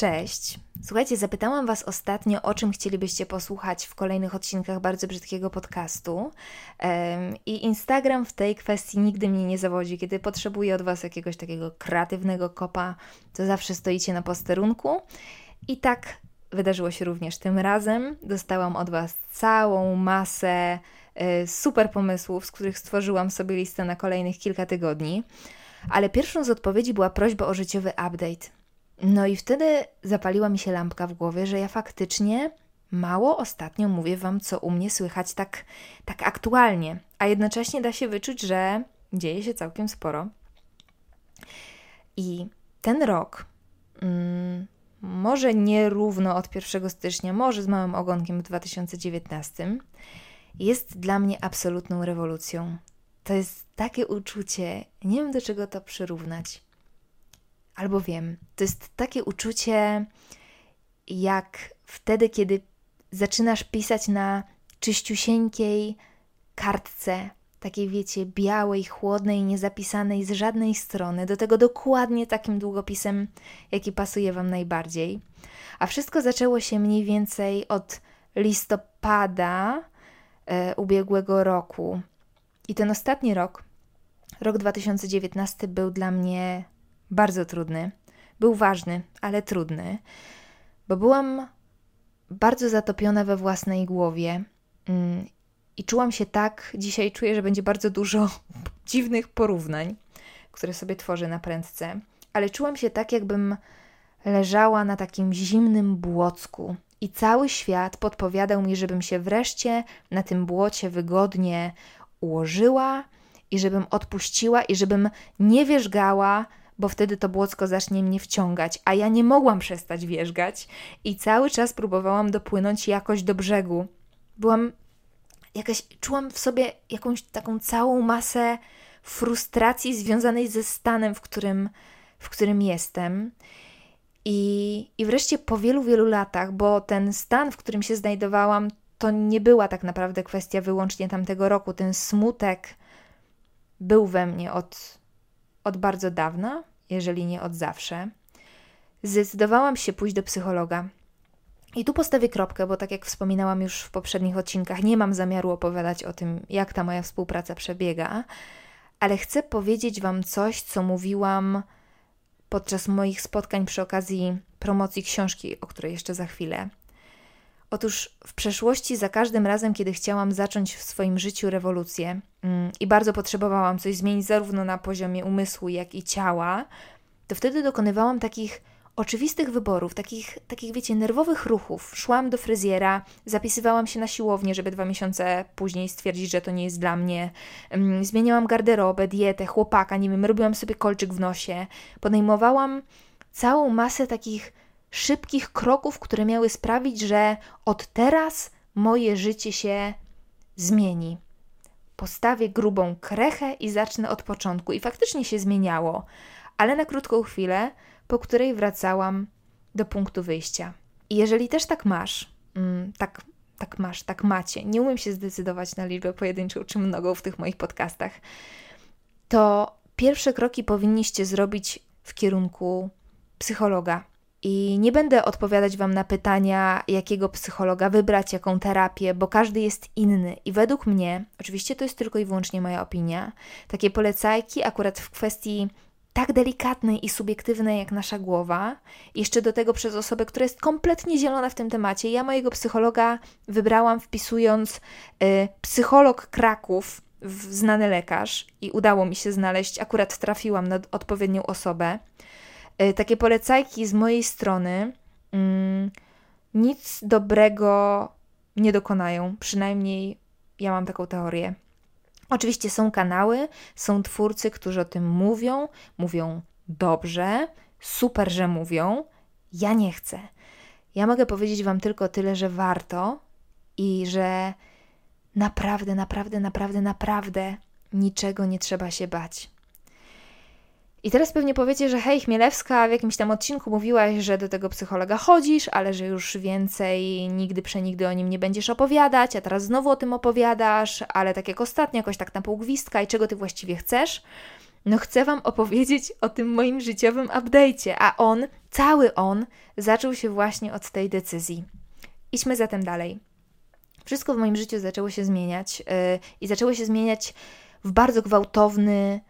Cześć. Słuchajcie, zapytałam Was ostatnio, o czym chcielibyście posłuchać w kolejnych odcinkach bardzo brzydkiego podcastu. I Instagram w tej kwestii nigdy mnie nie zawodzi. Kiedy potrzebuję od Was jakiegoś takiego kreatywnego kopa, to zawsze stoicie na posterunku. I tak wydarzyło się również tym razem. Dostałam od Was całą masę y, super pomysłów, z których stworzyłam sobie listę na kolejnych kilka tygodni. Ale pierwszą z odpowiedzi była prośba o życiowy update. No i wtedy zapaliła mi się lampka w głowie, że ja faktycznie mało ostatnio mówię Wam, co u mnie słychać tak, tak aktualnie, a jednocześnie da się wyczuć, że dzieje się całkiem sporo. I ten rok, mm, może nie równo od 1 stycznia, może z małym ogonkiem w 2019, jest dla mnie absolutną rewolucją. To jest takie uczucie, nie wiem do czego to przyrównać Albo wiem, to jest takie uczucie, jak wtedy, kiedy zaczynasz pisać na czyściusieńkiej kartce, takiej wiecie, białej, chłodnej, niezapisanej z żadnej strony, do tego dokładnie takim długopisem, jaki pasuje Wam najbardziej. A wszystko zaczęło się mniej więcej od listopada e, ubiegłego roku. I ten ostatni rok, rok 2019, był dla mnie bardzo trudny. Był ważny, ale trudny, bo byłam bardzo zatopiona we własnej głowie mm, i czułam się tak. Dzisiaj czuję, że będzie bardzo dużo dziwnych porównań, które sobie tworzę na prędce, ale czułam się tak, jakbym leżała na takim zimnym błocku i cały świat podpowiadał mi, żebym się wreszcie na tym błocie wygodnie ułożyła i żebym odpuściła i żebym nie wierzgała bo wtedy to błocko zacznie mnie wciągać, a ja nie mogłam przestać wierzgać i cały czas próbowałam dopłynąć jakoś do brzegu. Byłam jakaś, czułam w sobie jakąś taką całą masę frustracji związanej ze stanem, w którym, w którym jestem. I, I wreszcie po wielu, wielu latach, bo ten stan, w którym się znajdowałam, to nie była tak naprawdę kwestia wyłącznie tamtego roku. Ten smutek był we mnie od, od bardzo dawna, jeżeli nie od zawsze, zdecydowałam się pójść do psychologa. I tu postawię kropkę, bo tak jak wspominałam już w poprzednich odcinkach, nie mam zamiaru opowiadać o tym, jak ta moja współpraca przebiega, ale chcę powiedzieć Wam coś, co mówiłam podczas moich spotkań przy okazji promocji książki, o której jeszcze za chwilę. Otóż w przeszłości, za każdym razem, kiedy chciałam zacząć w swoim życiu rewolucję mm, i bardzo potrzebowałam coś zmienić, zarówno na poziomie umysłu, jak i ciała, to wtedy dokonywałam takich oczywistych wyborów, takich, takich wiecie, nerwowych ruchów. Szłam do fryzjera, zapisywałam się na siłownię, żeby dwa miesiące później stwierdzić, że to nie jest dla mnie. Mm, zmieniałam garderobę, dietę, chłopaka, nie wiem, robiłam sobie kolczyk w nosie. Podejmowałam całą masę takich szybkich kroków, które miały sprawić, że od teraz moje życie się zmieni. Postawię grubą krechę i zacznę od początku. I faktycznie się zmieniało, ale na krótką chwilę, po której wracałam do punktu wyjścia. I jeżeli też tak masz, mm, tak, tak masz, tak macie, nie umiem się zdecydować na liczbę pojedynczą czy mnogą w tych moich podcastach, to pierwsze kroki powinniście zrobić w kierunku psychologa, i nie będę odpowiadać Wam na pytania, jakiego psychologa wybrać, jaką terapię, bo każdy jest inny. I według mnie, oczywiście to jest tylko i wyłącznie moja opinia, takie polecajki akurat w kwestii tak delikatnej i subiektywnej jak nasza głowa, jeszcze do tego przez osobę, która jest kompletnie zielona w tym temacie. Ja mojego psychologa wybrałam wpisując y, psycholog Kraków w znany lekarz i udało mi się znaleźć, akurat trafiłam na odpowiednią osobę. E, takie polecajki z mojej strony mm, nic dobrego nie dokonają. Przynajmniej ja mam taką teorię. Oczywiście są kanały, są twórcy, którzy o tym mówią, mówią dobrze, super, że mówią. Ja nie chcę. Ja mogę powiedzieć Wam tylko tyle, że warto i że naprawdę, naprawdę, naprawdę, naprawdę niczego nie trzeba się bać. I teraz pewnie powiecie, że hej, Chmielewska, w jakimś tam odcinku mówiłaś, że do tego psychologa chodzisz, ale że już więcej nigdy przenigdy o nim nie będziesz opowiadać, a teraz znowu o tym opowiadasz, ale tak jak ostatnio, jakoś tak na pół gwizdka i czego ty właściwie chcesz. no chcę Wam opowiedzieć o tym moim życiowym update'cie, a on, cały on, zaczął się właśnie od tej decyzji. Idźmy zatem dalej. Wszystko w moim życiu zaczęło się zmieniać yy, i zaczęło się zmieniać w bardzo gwałtowny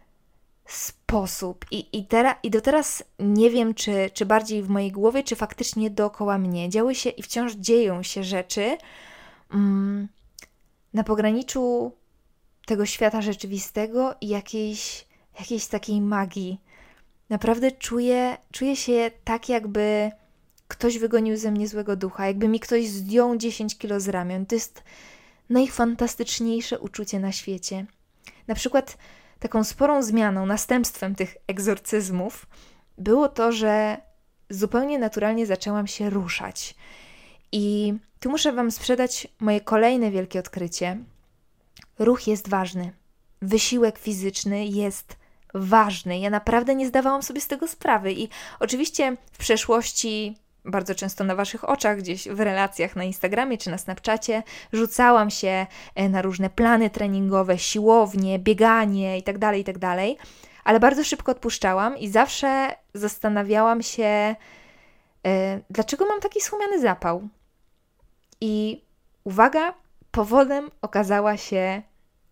sposób. I, i, tera, I do teraz nie wiem, czy, czy bardziej w mojej głowie, czy faktycznie dookoła mnie. Działy się i wciąż dzieją się rzeczy mm, na pograniczu tego świata rzeczywistego i jakiejś, jakiejś takiej magii. Naprawdę czuję, czuję się tak, jakby ktoś wygonił ze mnie złego ducha, jakby mi ktoś zdjął 10 kilo z ramion. To jest najfantastyczniejsze uczucie na świecie. Na przykład taką sporą zmianą, następstwem tych egzorcyzmów było to, że zupełnie naturalnie zaczęłam się ruszać. I tu muszę Wam sprzedać moje kolejne wielkie odkrycie. Ruch jest ważny. Wysiłek fizyczny jest ważny. Ja naprawdę nie zdawałam sobie z tego sprawy. I oczywiście w przeszłości bardzo często na Waszych oczach, gdzieś w relacjach na Instagramie czy na Snapchacie, rzucałam się e, na różne plany treningowe, siłownie, bieganie itd., tak itd., tak ale bardzo szybko odpuszczałam i zawsze zastanawiałam się, e, dlaczego mam taki słomiany zapał. I uwaga, powodem okazała się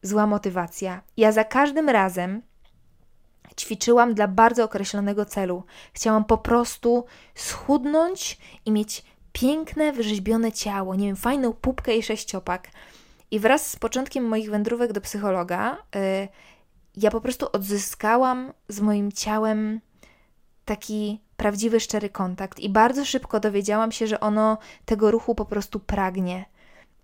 zła motywacja. Ja za każdym razem ćwiczyłam dla bardzo określonego celu. Chciałam po prostu schudnąć i mieć piękne, wyrzeźbione ciało, nie wiem, fajną pupkę i sześciopak. I wraz z początkiem moich wędrówek do psychologa, yy, ja po prostu odzyskałam z moim ciałem taki prawdziwy, szczery kontakt i bardzo szybko dowiedziałam się, że ono tego ruchu po prostu pragnie.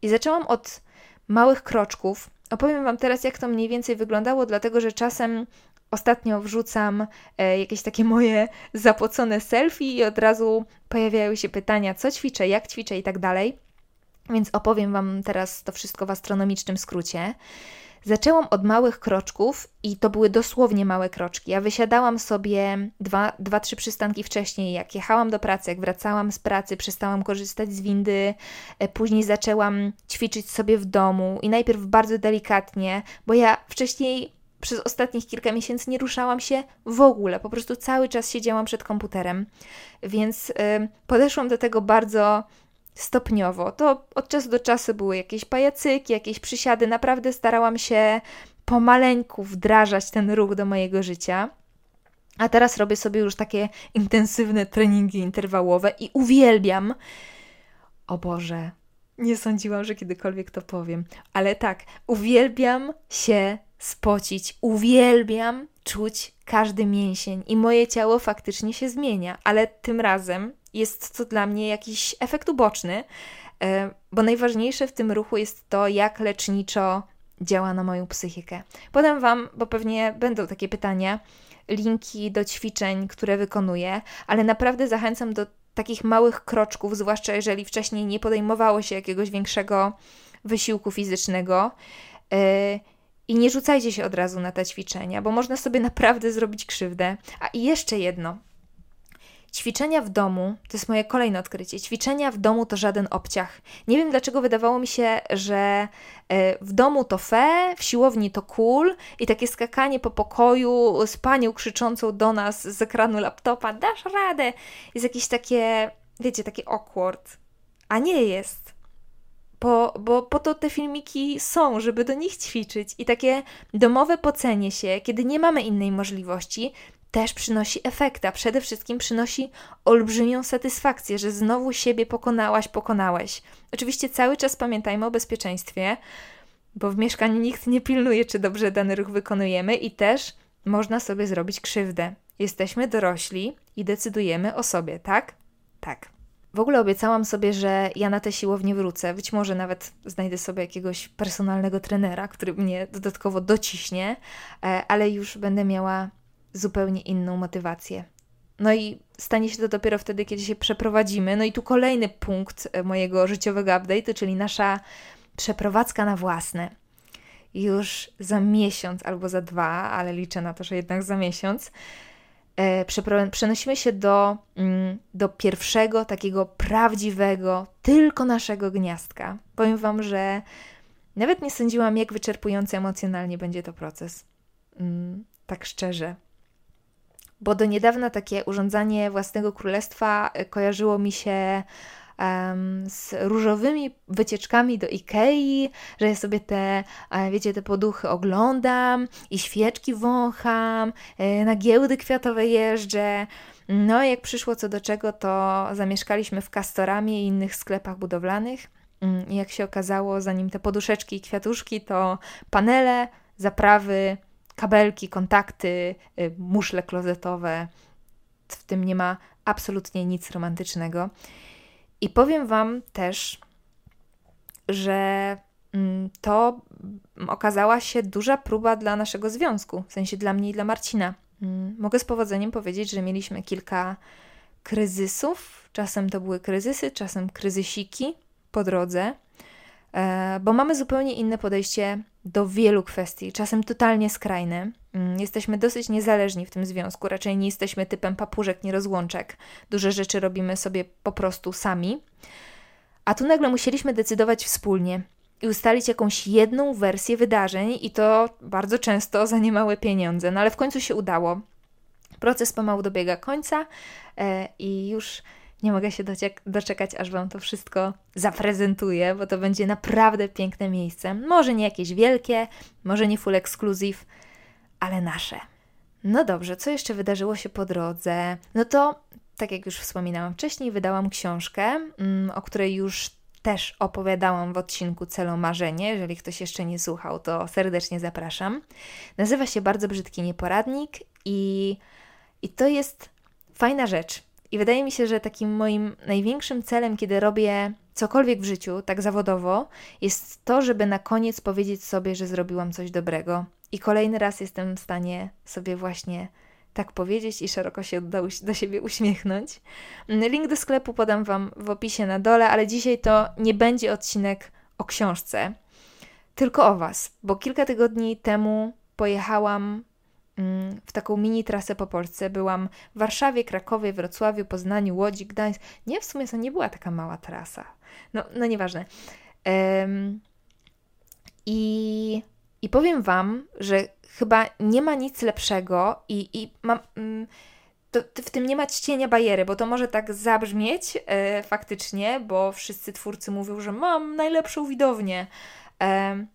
I zaczęłam od małych kroczków. Opowiem Wam teraz, jak to mniej więcej wyglądało, dlatego że czasem Ostatnio wrzucam e, jakieś takie moje zapocone selfie i od razu pojawiają się pytania, co ćwiczę, jak ćwiczę i tak dalej. Więc opowiem Wam teraz to wszystko w astronomicznym skrócie. Zaczęłam od małych kroczków i to były dosłownie małe kroczki. Ja wysiadałam sobie dwa, dwa, trzy przystanki wcześniej, jak jechałam do pracy, jak wracałam z pracy, przestałam korzystać z windy, e, później zaczęłam ćwiczyć sobie w domu i najpierw bardzo delikatnie, bo ja wcześniej przez ostatnich kilka miesięcy nie ruszałam się w ogóle, po prostu cały czas siedziałam przed komputerem, więc y, podeszłam do tego bardzo stopniowo. To od czasu do czasu były jakieś pajacyki, jakieś przysiady, naprawdę starałam się pomaleńku wdrażać ten ruch do mojego życia. A teraz robię sobie już takie intensywne treningi interwałowe i uwielbiam. O Boże, nie sądziłam, że kiedykolwiek to powiem, ale tak, uwielbiam się spocić. Uwielbiam czuć każdy mięsień i moje ciało faktycznie się zmienia, ale tym razem jest to dla mnie jakiś efekt uboczny, e, bo najważniejsze w tym ruchu jest to, jak leczniczo działa na moją psychikę. Podam Wam, bo pewnie będą takie pytania, linki do ćwiczeń, które wykonuję, ale naprawdę zachęcam do takich małych kroczków, zwłaszcza jeżeli wcześniej nie podejmowało się jakiegoś większego wysiłku fizycznego. I nie rzucajcie się od razu na te ćwiczenia, bo można sobie naprawdę zrobić krzywdę. A i jeszcze jedno. Ćwiczenia w domu to jest moje kolejne odkrycie. Ćwiczenia w domu to żaden obciach. Nie wiem dlaczego wydawało mi się, że e, w domu to fe, w siłowni to cool i takie skakanie po pokoju z panią krzyczącą do nas z ekranu laptopa, dasz radę, jest jakieś takie, wiecie, takie awkward. A nie jest bo, bo po to te filmiki są, żeby do nich ćwiczyć. I takie domowe pocenie się, kiedy nie mamy innej możliwości, też przynosi efekt, a przede wszystkim przynosi olbrzymią satysfakcję, że znowu siebie pokonałaś, pokonałeś. Oczywiście cały czas pamiętajmy o bezpieczeństwie, bo w mieszkaniu nikt nie pilnuje, czy dobrze dany ruch wykonujemy i też można sobie zrobić krzywdę. Jesteśmy dorośli i decydujemy o sobie, tak? Tak. W ogóle obiecałam sobie, że ja na tę siłownię wrócę. Być może nawet znajdę sobie jakiegoś personalnego trenera, który mnie dodatkowo dociśnie, e, ale już będę miała zupełnie inną motywację. No i stanie się to dopiero wtedy, kiedy się przeprowadzimy. No i tu kolejny punkt e, mojego życiowego update'u, czyli nasza przeprowadzka na własne. Już za miesiąc albo za dwa, ale liczę na to, że jednak za miesiąc przenosimy się do, mm, do pierwszego takiego prawdziwego, tylko naszego gniazdka. Powiem Wam, że nawet nie sądziłam, jak wyczerpujący emocjonalnie będzie to proces. Mm, tak szczerze. Bo do niedawna takie urządzanie własnego królestwa y, kojarzyło mi się z różowymi wycieczkami do Ikei, że ja sobie te, e, wiecie, te poduchy oglądam i świeczki wącham, e, na giełdy kwiatowe jeżdżę. No, jak przyszło co do czego, to zamieszkaliśmy w Castoramie i innych sklepach budowlanych. Mm, I jak się okazało, zanim te poduszeczki i kwiatuszki, to panele, zaprawy, kabelki, kontakty, y, muszle klozetowe. W tym nie ma absolutnie nic romantycznego. I powiem Wam też, że mm, to okazała się duża próba dla naszego związku, w sensie dla mnie i dla Marcina. Mm, mogę z powodzeniem powiedzieć, że mieliśmy kilka kryzysów. Czasem to były kryzysy, czasem kryzysiki po drodze, e, bo mamy zupełnie inne podejście do wielu kwestii, czasem totalnie skrajne. Mm, jesteśmy dosyć niezależni w tym związku, raczej nie jesteśmy typem papużek, nierozłączek. Duże rzeczy robimy sobie po prostu sami. A tu nagle musieliśmy decydować wspólnie i ustalić jakąś jedną wersję wydarzeń, i to bardzo często za niemałe pieniądze. No ale w końcu się udało. Proces pomału dobiega końca e, i już nie mogę się doczekać, aż Wam to wszystko zaprezentuję, bo to będzie naprawdę piękne miejsce. Może nie jakieś wielkie, może nie full exclusive, ale nasze. No dobrze, co jeszcze wydarzyło się po drodze? No to, tak jak już wspominałam wcześniej, wydałam książkę, mm, o której już też opowiadałam w odcinku Celomarzenie. Jeżeli ktoś jeszcze nie słuchał, to serdecznie zapraszam. Nazywa się Bardzo Brzydki Nieporadnik i, i to jest fajna rzecz. I wydaje mi się, że takim moim największym celem, kiedy robię cokolwiek w życiu, tak zawodowo, jest to, żeby na koniec powiedzieć sobie, że zrobiłam coś dobrego. I kolejny raz jestem w stanie sobie właśnie tak powiedzieć i szeroko się do, do siebie uśmiechnąć. Link do sklepu podam Wam w opisie na dole, ale dzisiaj to nie będzie odcinek o książce, tylko o Was, bo kilka tygodni temu pojechałam mm, w taką mini trasę po Polsce. Byłam w Warszawie, Krakowie, Wrocławiu, Poznaniu, Łodzi, Gdańsk. Nie, w sumie to nie była taka mała trasa. No, no nieważne. Um, I i powiem Wam, że chyba nie ma nic lepszego i, i mam. Mm, to, w tym nie ma cienia bajery, bo to może tak zabrzmieć e, faktycznie, bo wszyscy twórcy mówią, że mam najlepszą widownię. E,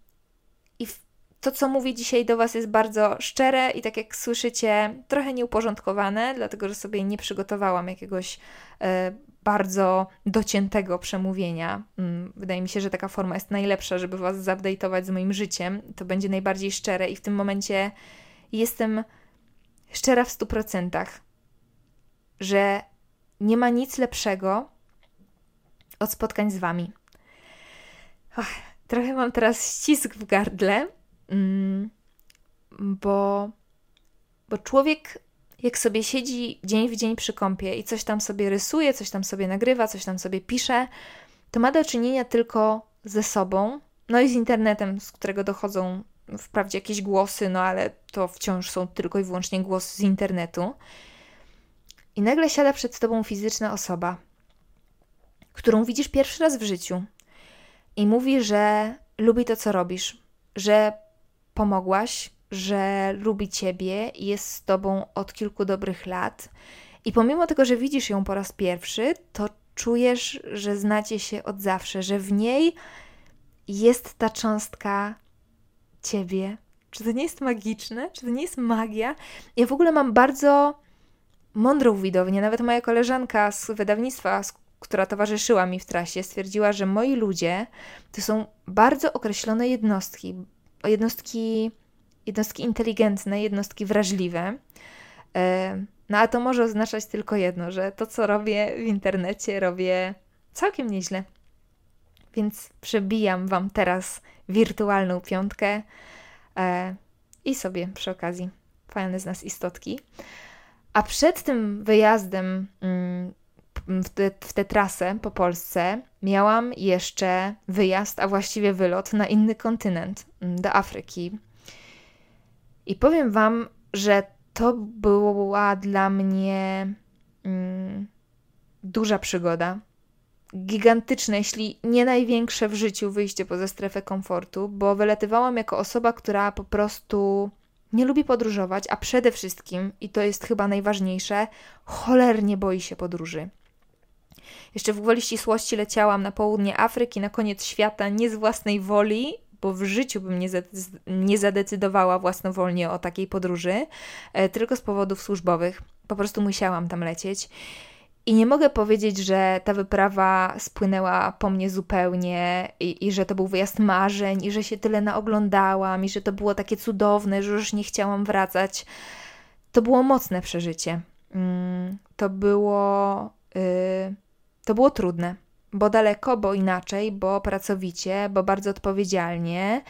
I w, to, co mówię dzisiaj do Was, jest bardzo szczere i tak jak słyszycie, trochę nieuporządkowane, dlatego że sobie nie przygotowałam jakiegoś e, bardzo dociętego przemówienia. Mm, wydaje mi się, że taka forma jest najlepsza, żeby Was zupdate'ować z moim życiem. To będzie najbardziej szczere i w tym momencie jestem szczera w stu procentach, że nie ma nic lepszego od spotkań z Wami. Och, trochę mam teraz ścisk w gardle, mm, bo, bo człowiek jak sobie siedzi dzień w dzień przy kąpie i coś tam sobie rysuje, coś tam sobie nagrywa, coś tam sobie pisze, to ma do czynienia tylko ze sobą, no i z internetem, z którego dochodzą wprawdzie jakieś głosy, no ale to wciąż są tylko i wyłącznie głosy z internetu. I nagle siada przed tobą fizyczna osoba, którą widzisz pierwszy raz w życiu i mówi, że lubi to, co robisz, że pomogłaś, że lubi ciebie i jest z tobą od kilku dobrych lat. I pomimo tego, że widzisz ją po raz pierwszy, to czujesz, że znacie się od zawsze, że w niej jest ta cząstka ciebie. Czy to nie jest magiczne? Czy to nie jest magia? Ja w ogóle mam bardzo mądrą widownię. Nawet moja koleżanka z wydawnictwa, która towarzyszyła mi w trasie, stwierdziła, że moi ludzie to są bardzo określone jednostki. Jednostki jednostki inteligentne, jednostki wrażliwe. E, no a to może oznaczać tylko jedno, że to, co robię w internecie, robię całkiem nieźle. Więc przebijam Wam teraz wirtualną piątkę e, i sobie przy okazji fajne z nas istotki. A przed tym wyjazdem mm, w, te, w tę trasę po Polsce miałam jeszcze wyjazd, a właściwie wylot na inny kontynent, mm, do Afryki. I powiem Wam, że to była dla mnie mm, duża przygoda. Gigantyczne, jeśli nie największe w życiu wyjście poza strefę komfortu, bo wylatywałam jako osoba, która po prostu nie lubi podróżować, a przede wszystkim, i to jest chyba najważniejsze, cholernie boi się podróży. Jeszcze w gwoli ścisłości leciałam na południe Afryki, na koniec świata, nie z własnej woli, bo w życiu bym nie, zadecydowała własnowolnie o takiej podróży, e, tylko z powodów służbowych. Po prostu musiałam tam lecieć. I nie mogę powiedzieć, że ta wyprawa spłynęła po mnie zupełnie i, i, że to był wyjazd marzeń, i że się tyle naoglądałam, i że to było takie cudowne, że już nie chciałam wracać. To było mocne przeżycie. Mm, to było. Yy, to było trudne, bo daleko, bo inaczej, bo pracowicie, bo bardzo odpowiedzialnie.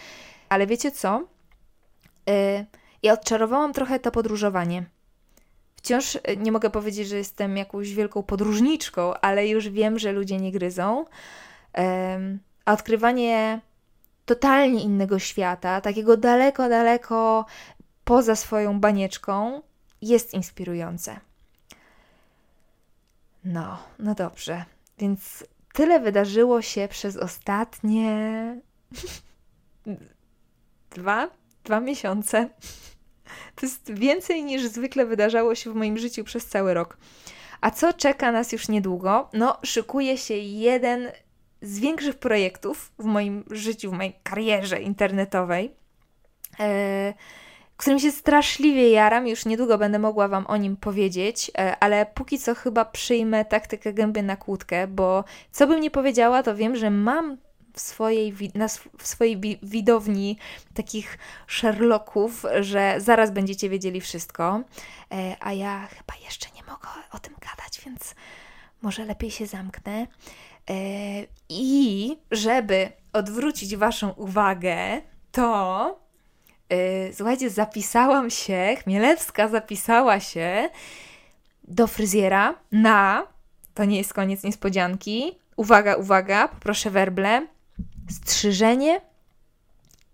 Ale wiecie co? Yy, ja odczarowałam trochę to podróżowanie Wciąż e, nie mogę powiedzieć, że jestem jakąś wielką podróżniczką, ale już wiem, że ludzie nie gryzą. A odkrywanie totalnie innego świata, takiego daleko, daleko poza swoją banieczką, jest inspirujące. No, no dobrze. Więc tyle wydarzyło się przez ostatnie dwa, dwa miesiące. To jest więcej niż zwykle wydarzało się w moim życiu przez cały rok. A co czeka nas już niedługo? No, szykuje się jeden z większych projektów w moim życiu, w mojej karierze internetowej, e, którym się straszliwie jaram. Już niedługo będę mogła Wam o nim powiedzieć, e, ale póki co chyba przyjmę taktykę gęby na kłódkę, bo co bym nie powiedziała, to wiem, że mam w swojej, na, w swojej widowni takich Sherlocków, że zaraz będziecie wiedzieli wszystko, e, a ja chyba jeszcze nie mogę o tym gadać, więc może lepiej się zamknę. E, I żeby odwrócić Waszą uwagę, to słuchajcie, zapisałam się, Chmielewska zapisała się do fryzjera na, to nie jest koniec niespodzianki, uwaga, uwaga, poproszę werble, strzyżenie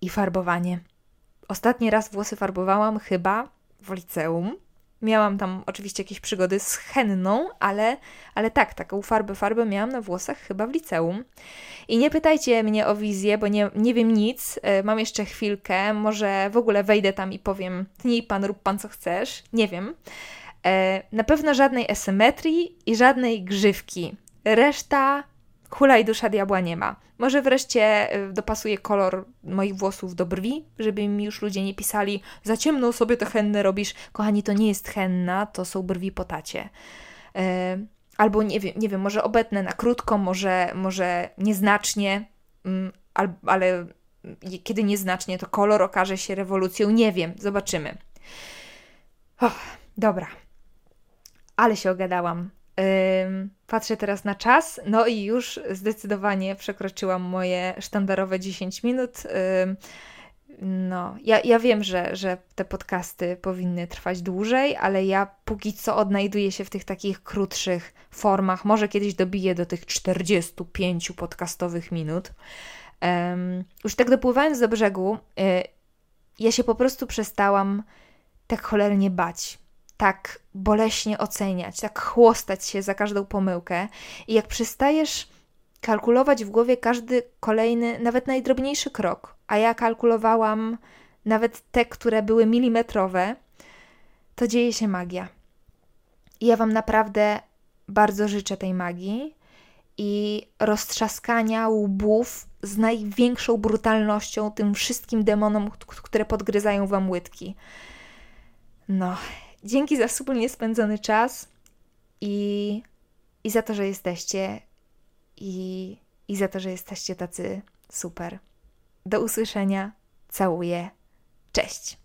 i farbowanie. Ostatni raz włosy farbowałam chyba w liceum. Miałam tam oczywiście jakieś przygody z henną, ale, ale tak, taką farbę, farbę miałam na włosach chyba w liceum. I nie pytajcie mnie o wizję, bo nie, nie wiem nic. E, mam jeszcze chwilkę, może w ogóle wejdę tam i powiem, tnij pan, rób pan co chcesz. Nie wiem. E, na pewno żadnej esymetrii i żadnej grzywki. Reszta Hula dusza diabła nie ma. Może wreszcie y, dopasuję kolor moich włosów do brwi, żeby mi już ludzie nie pisali za ciemno sobie to hennę robisz. Kochani, to nie jest henna, to są brwi po tacie. E, albo nie wiem, nie wiem, może obetnę na krótko, może, może nieznacznie, mm, ale kiedy nieznacznie, to kolor okaże się rewolucją. Nie wiem, zobaczymy. Oh, dobra. Ale się ogadałam. Patrzę teraz na czas, no i już zdecydowanie przekroczyłam moje sztandarowe 10 minut. No, ja, ja wiem, że, że te podcasty powinny trwać dłużej, ale ja póki co odnajduję się w tych takich krótszych formach. Może kiedyś dobiję do tych 45 podcastowych minut. Um, już tak dopływając do brzegu, y, ja się po prostu przestałam tak cholernie bać tak boleśnie oceniać, tak chłostać się za każdą pomyłkę. I jak przestajesz kalkulować w głowie każdy kolejny, nawet najdrobniejszy krok, a ja kalkulowałam nawet te, które były milimetrowe, to dzieje się magia. I ja Wam naprawdę bardzo życzę tej magii i roztrzaskania łbów z największą brutalnością tym wszystkim demonom, które podgryzają Wam łydki. No, Dzięki za wspólnie spędzony czas i, i za to, że jesteście i, i za to, że jesteście tacy super. Do usłyszenia. Całuję. Cześć.